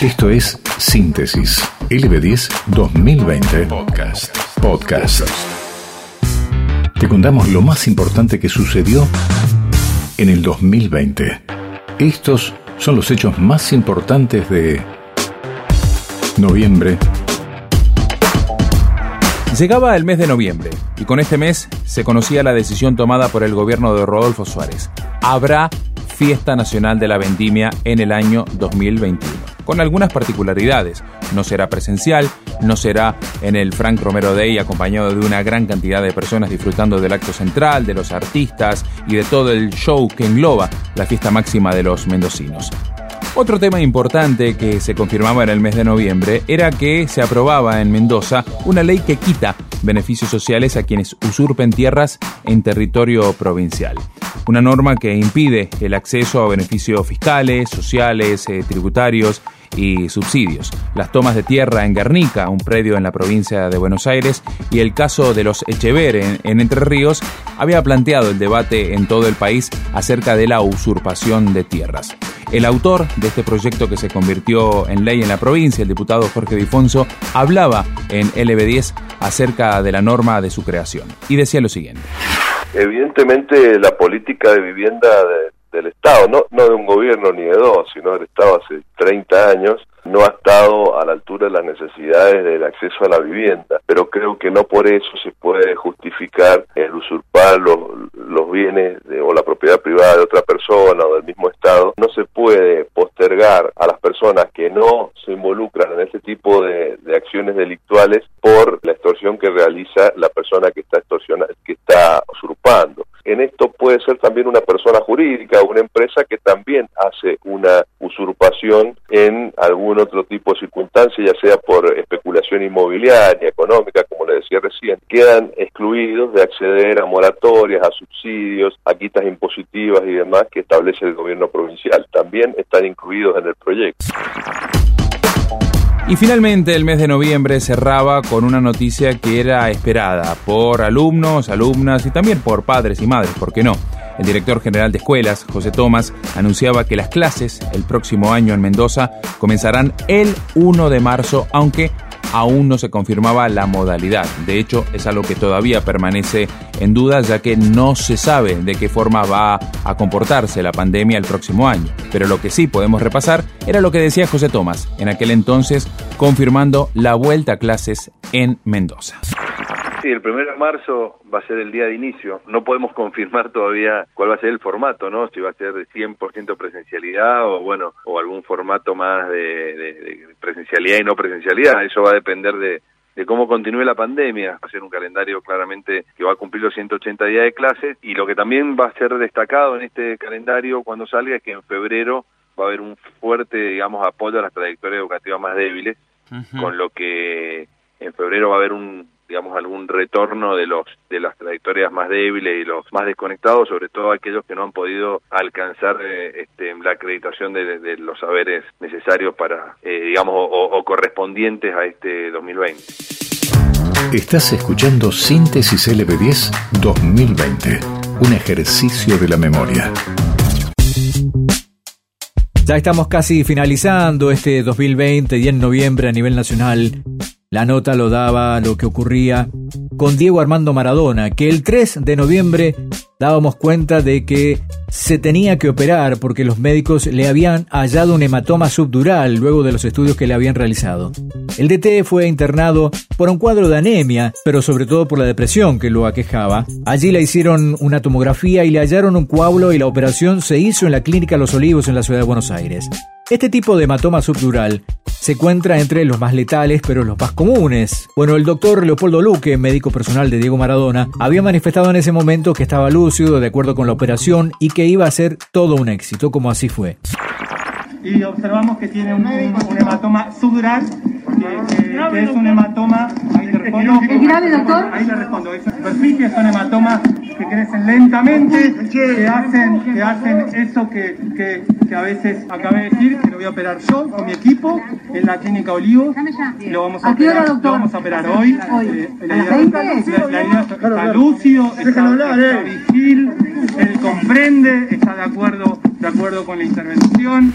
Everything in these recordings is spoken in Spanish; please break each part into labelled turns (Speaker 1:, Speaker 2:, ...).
Speaker 1: Esto es Síntesis LB10 2020 Podcast. Podcast. Te contamos lo más importante que sucedió en el 2020. Estos son los hechos más importantes de noviembre.
Speaker 2: Llegaba el mes de noviembre y con este mes se conocía la decisión tomada por el gobierno de Rodolfo Suárez. Habrá fiesta nacional de la vendimia en el año 2021 con algunas particularidades. No será presencial, no será en el Frank Romero Day acompañado de una gran cantidad de personas disfrutando del acto central, de los artistas y de todo el show que engloba la fiesta máxima de los mendocinos. Otro tema importante que se confirmaba en el mes de noviembre era que se aprobaba en Mendoza una ley que quita beneficios sociales a quienes usurpen tierras en territorio provincial. Una norma que impide el acceso a beneficios fiscales, sociales, eh, tributarios y subsidios. Las tomas de tierra en Guernica, un predio en la provincia de Buenos Aires, y el caso de los Echever en, Entre Ríos, había planteado el debate en todo el país acerca de la usurpación de tierras. El autor de este proyecto que se convirtió en ley en la provincia, el diputado Jorge Difonso, hablaba en LB10 acerca de la norma de su creación y decía lo siguiente.
Speaker 3: Evidentemente la política de vivienda del Estado, no, no de un gobierno ni de dos, sino del Estado hace 30 años, no ha estado a la altura de las necesidades del acceso a la vivienda, pero creo que no por eso se puede justificar el usurpar los, los bienes o la propiedad privada de otra persona o del mismo Estado. No se puede postergar a las personas que no se involucran en ese tipo de, de acciones delictuales por la extorsión que realiza la persona que está extorsionando, que está usurpando. En esto puede ser también una persona jurídica, una empresa que también hace una usurpación en algún otro tipo de circunstancia, ya sea por especulación inmobiliaria, económica, como le decía recién, quedan excluidos de acceder a moratorias, a subsidios, a quitas impositivas y demás que establece el gobierno provincial. También están incluidos en el proyecto.
Speaker 2: Y finalmente el mes de noviembre cerraba con una noticia que era esperada por alumnos, alumnas y también por padres y madres, ¿por qué no? El director general de escuelas, José Tomás, anunciaba que las clases el próximo año en Mendoza comenzarán el 1 de marzo, aunque aún no se confirmaba la modalidad. De hecho, es algo que todavía permanece en duda ya que no se sabe de qué forma va a comportarse la pandemia el próximo año. Pero lo que sí podemos repasar era lo que decía José Tomás en aquel entonces, confirmando la vuelta a clases en Mendoza.
Speaker 4: Sí, el primero de marzo va a ser el día de inicio. No podemos confirmar todavía cuál va a ser el formato, ¿no? Si va a ser de 100% presencialidad o, bueno, o algún formato más de, presencialidad y no presencialidad. Eso va a depender de, de cómo continúe la pandemia. Va a ser un calendario claramente que va a cumplir los 180 días de clases y lo que también va a ser destacado en este calendario cuando salga es que en febrero va a haber un fuerte, digamos, apoyo a las trayectorias educativas más débiles, con lo que en febrero va a haber un digamos algún retorno de los de las trayectorias más débiles y los más desconectados sobre todo aquellos que no han podido alcanzar eh, este, la acreditación de, los saberes necesarios para eh, digamos o, correspondientes a este 2020
Speaker 1: Estás escuchando Síntesis LB10 2020, un ejercicio de la memoria.
Speaker 5: Ya estamos casi finalizando este 2020 y en noviembre a nivel nacional la nota lo daba lo que ocurría con Diego Armando Maradona, que el 3 de noviembre dábamos cuenta de que se tenía que operar porque los médicos le habían hallado un hematoma subdural luego de los estudios que le habían realizado. El DT fue internado por un cuadro de anemia, pero sobre todo por la depresión que lo aquejaba. Allí le hicieron una tomografía y le hallaron un coágulo y la operación se hizo en la Clínica Los Olivos en la ciudad de Buenos Aires. Este tipo de hematoma subdural se encuentra entre los más letales, pero los más comunes. Bueno, el doctor Leopoldo Luque, médico personal de Diego Maradona, había manifestado en ese momento que estaba lúcido de acuerdo con la operación y que iba a ser todo un éxito, como así fue.
Speaker 6: Y observamos que tiene un, hematoma subdural, que, es un hematoma, ahí le respondo. ¿Es grave, doctor? Ahí le respondo, es son hematomas que crecen lentamente, que hacen, que hacen eso que, que, a veces acabé de decir, que lo voy a operar yo con mi equipo en la clínica Olivos. Lo vamos a, operar, lo vamos a operar hoy. Eh, la, idea, está lúcido, está, vigil, él comprende, está de acuerdo, de acuerdo con la intervención.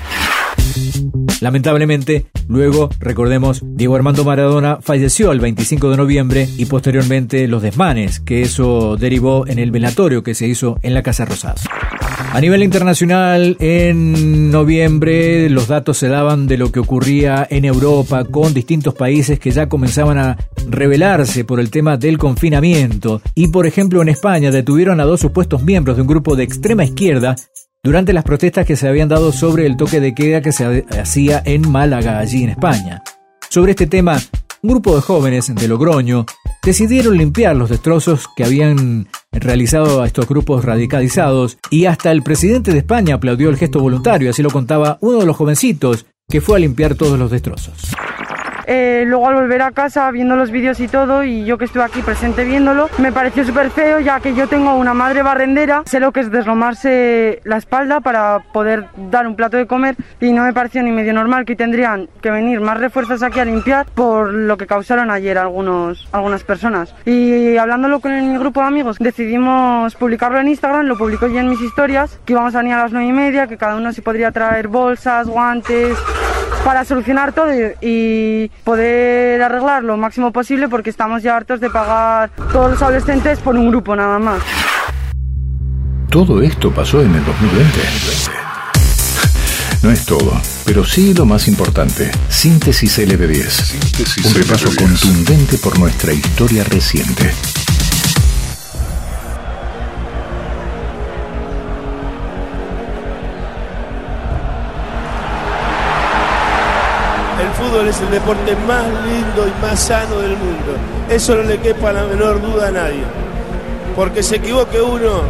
Speaker 5: Lamentablemente, luego, recordemos, Diego Armando Maradona falleció el 25 de noviembre y posteriormente los desmanes que eso derivó en el velatorio que se hizo en la Casa Rosada. A nivel internacional, en noviembre los datos se daban de lo que ocurría en Europa con distintos países que ya comenzaban a rebelarse por el tema del confinamiento. Y por ejemplo en España detuvieron a dos supuestos miembros de un grupo de extrema izquierda durante las protestas que se habían dado sobre el toque de queda que se hacía en Málaga, allí en España. Sobre este tema, un grupo de jóvenes de Logroño decidieron limpiar los destrozos que habían realizado a estos grupos radicalizados y hasta el presidente de España aplaudió el gesto voluntario, así lo contaba uno de los jovencitos que fue a limpiar todos los destrozos.
Speaker 7: Eh, luego al volver a casa viendo los vídeos y todo y yo que estuve aquí presente viéndolo me pareció súper feo ya que yo tengo una madre barrendera sé lo que es deslomarse la espalda para poder dar un plato de comer y no me pareció ni medio normal que tendrían que venir más refuerzos aquí a limpiar por lo que causaron ayer algunos, algunas personas. Y hablándolo con mi grupo de amigos decidimos publicarlo en Instagram lo publico yo en mis historias que íbamos a venir a las 9 y media que cada uno se podría traer bolsas, guantes para solucionar todo y poder arreglar lo máximo posible porque estamos ya hartos de pagar todos los adolescentes por un grupo nada más.
Speaker 1: Todo esto pasó en el 2020. No es todo, pero sí lo más importante. Síntesis LB10. Un repaso contundente por nuestra historia reciente.
Speaker 8: Es el deporte más lindo y más sano del mundo. Eso no le quepa la menor duda a nadie. Porque se equivoque uno,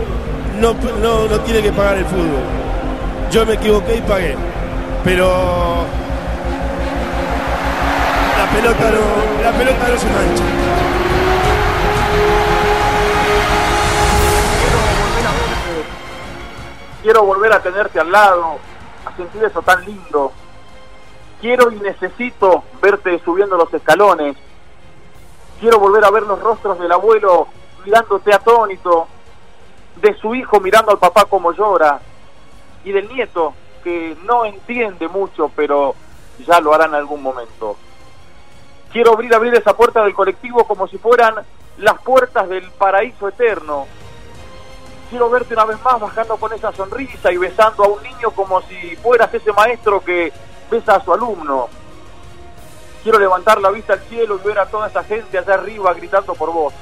Speaker 8: no, no, tiene que pagar el fútbol. Yo me equivoqué y pagué. Pero la pelota no, la pelota no se mancha.
Speaker 9: Quiero volver a tenerte al lado, a sentir eso tan lindo, Quiero y necesito verte subiendo los escalones. Quiero volver a ver los rostros del abuelo mirándote atónito, de su hijo mirando al papá como llora, y del nieto que no entiende mucho, pero ya lo hará en algún momento. Quiero abrir, abrir esa puerta del colectivo como si fueran las puertas del paraíso eterno. Quiero verte una vez más bajando con esa sonrisa y besando a un niño como si fueras ese maestro que besa a su alumno. Quiero levantar la vista al cielo y ver a toda esa gente allá arriba gritando por vos.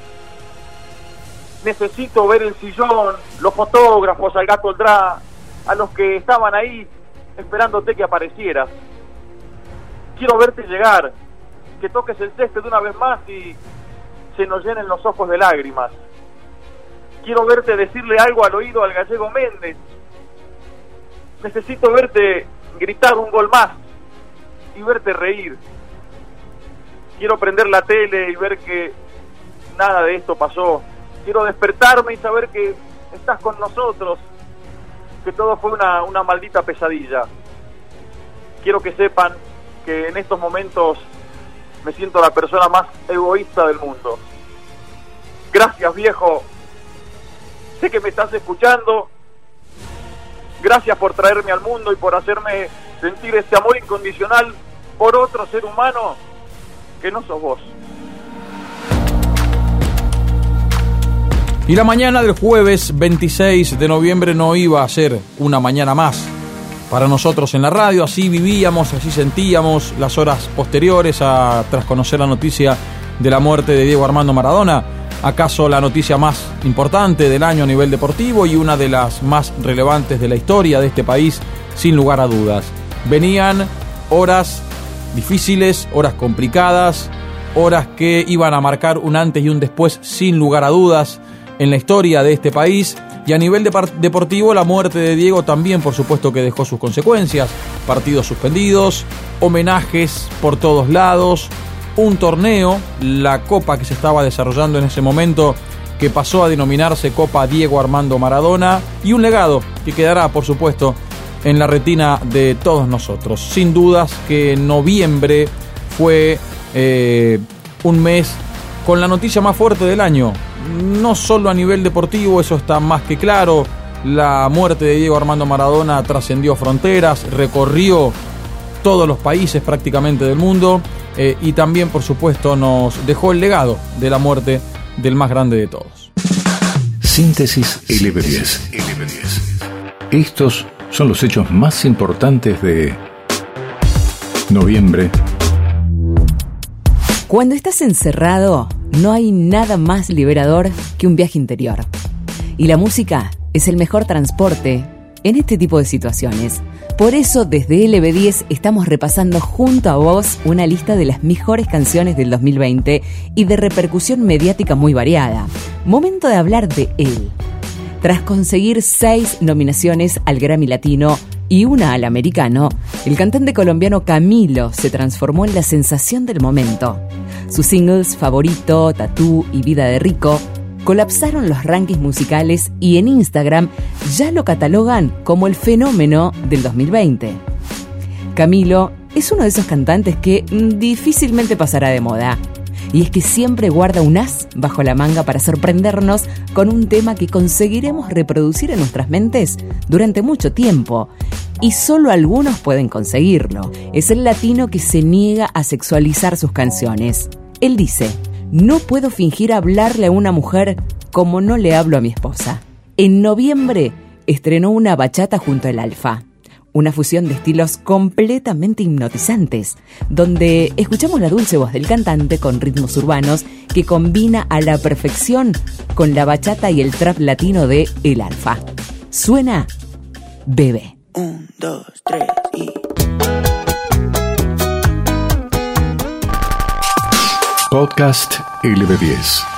Speaker 9: Necesito ver el sillón, los fotógrafos, al gato Oldrá, a los que estaban ahí esperándote que aparecieras. Quiero verte llegar, que toques el césped una vez más y se nos llenen los ojos de lágrimas. Quiero verte decirle algo al oído al gallego Méndez. Necesito verte gritar un gol más y verte reír. Quiero prender la tele y ver que nada de esto pasó. Quiero despertarme y saber que estás con nosotros, que todo fue una, una maldita pesadilla. Quiero que sepan que en estos momentos me siento la persona más egoísta del mundo. Gracias viejo, sé que me estás escuchando Gracias por traerme al mundo y por hacerme sentir este amor incondicional por otro ser humano que no sos vos.
Speaker 10: Y la mañana del jueves 26 de noviembre no iba a ser una mañana más para nosotros en la radio, así vivíamos, así sentíamos las horas posteriores a tras conocer la noticia de la muerte de Diego Armando Maradona acaso la noticia más importante del año a nivel deportivo y una de las más relevantes de la historia de este país, sin lugar a dudas. Venían horas difíciles, horas complicadas, horas que iban a marcar un antes y un después, sin lugar a dudas, en la historia de este país. Y a nivel deportivo, la muerte de Diego también, por supuesto, que dejó sus consecuencias. Partidos suspendidos, homenajes por todos lados, un torneo, la copa que se estaba desarrollando en ese momento, que pasó a denominarse Copa Diego Armando Maradona, y un legado que quedará, por supuesto, en la retina de todos nosotros. Sin dudas que noviembre fue eh, un mes con la noticia más fuerte del año, no solo a nivel deportivo, eso está más que claro, la muerte de Diego Armando Maradona trascendió fronteras, recorrió todos los países prácticamente del mundo eh, y también por supuesto nos dejó el legado de la muerte del más grande de todos.
Speaker 1: Síntesis LB10. Estos son los hechos más importantes de noviembre.
Speaker 11: Cuando estás encerrado, no hay nada más liberador que un viaje interior. Y la música es el mejor transporte en este tipo de situaciones. Por eso desde LB10 estamos repasando junto a vos una lista de las mejores canciones del 2020 y de repercusión mediática muy variada. Momento de hablar de él. Tras conseguir seis nominaciones al Grammy Latino y una al americano, el cantante colombiano Camilo se transformó en la sensación del momento. Sus singles Favorito, Tatú y Vida de Rico colapsaron los rankings musicales y en Instagram ya lo catalogan como el fenómeno del 2020. Camilo es uno de esos cantantes que mm, difícilmente pasará de moda. Y es que siempre guarda un as bajo la manga para sorprendernos con un tema que conseguiremos reproducir en nuestras mentes durante mucho tiempo. Y solo algunos pueden conseguirlo. Es el latino que se niega a sexualizar sus canciones. Él dice, no puedo fingir hablarle a una mujer como no le hablo a mi esposa. En noviembre estrenó una bachata junto al Alfa, una fusión de estilos completamente hipnotizantes, donde escuchamos la dulce voz del cantante con ritmos urbanos que combina a la perfección con la bachata y el trap latino de El Alfa. Suena Bebé. Un, dos, tres y...
Speaker 1: Podcast LB10.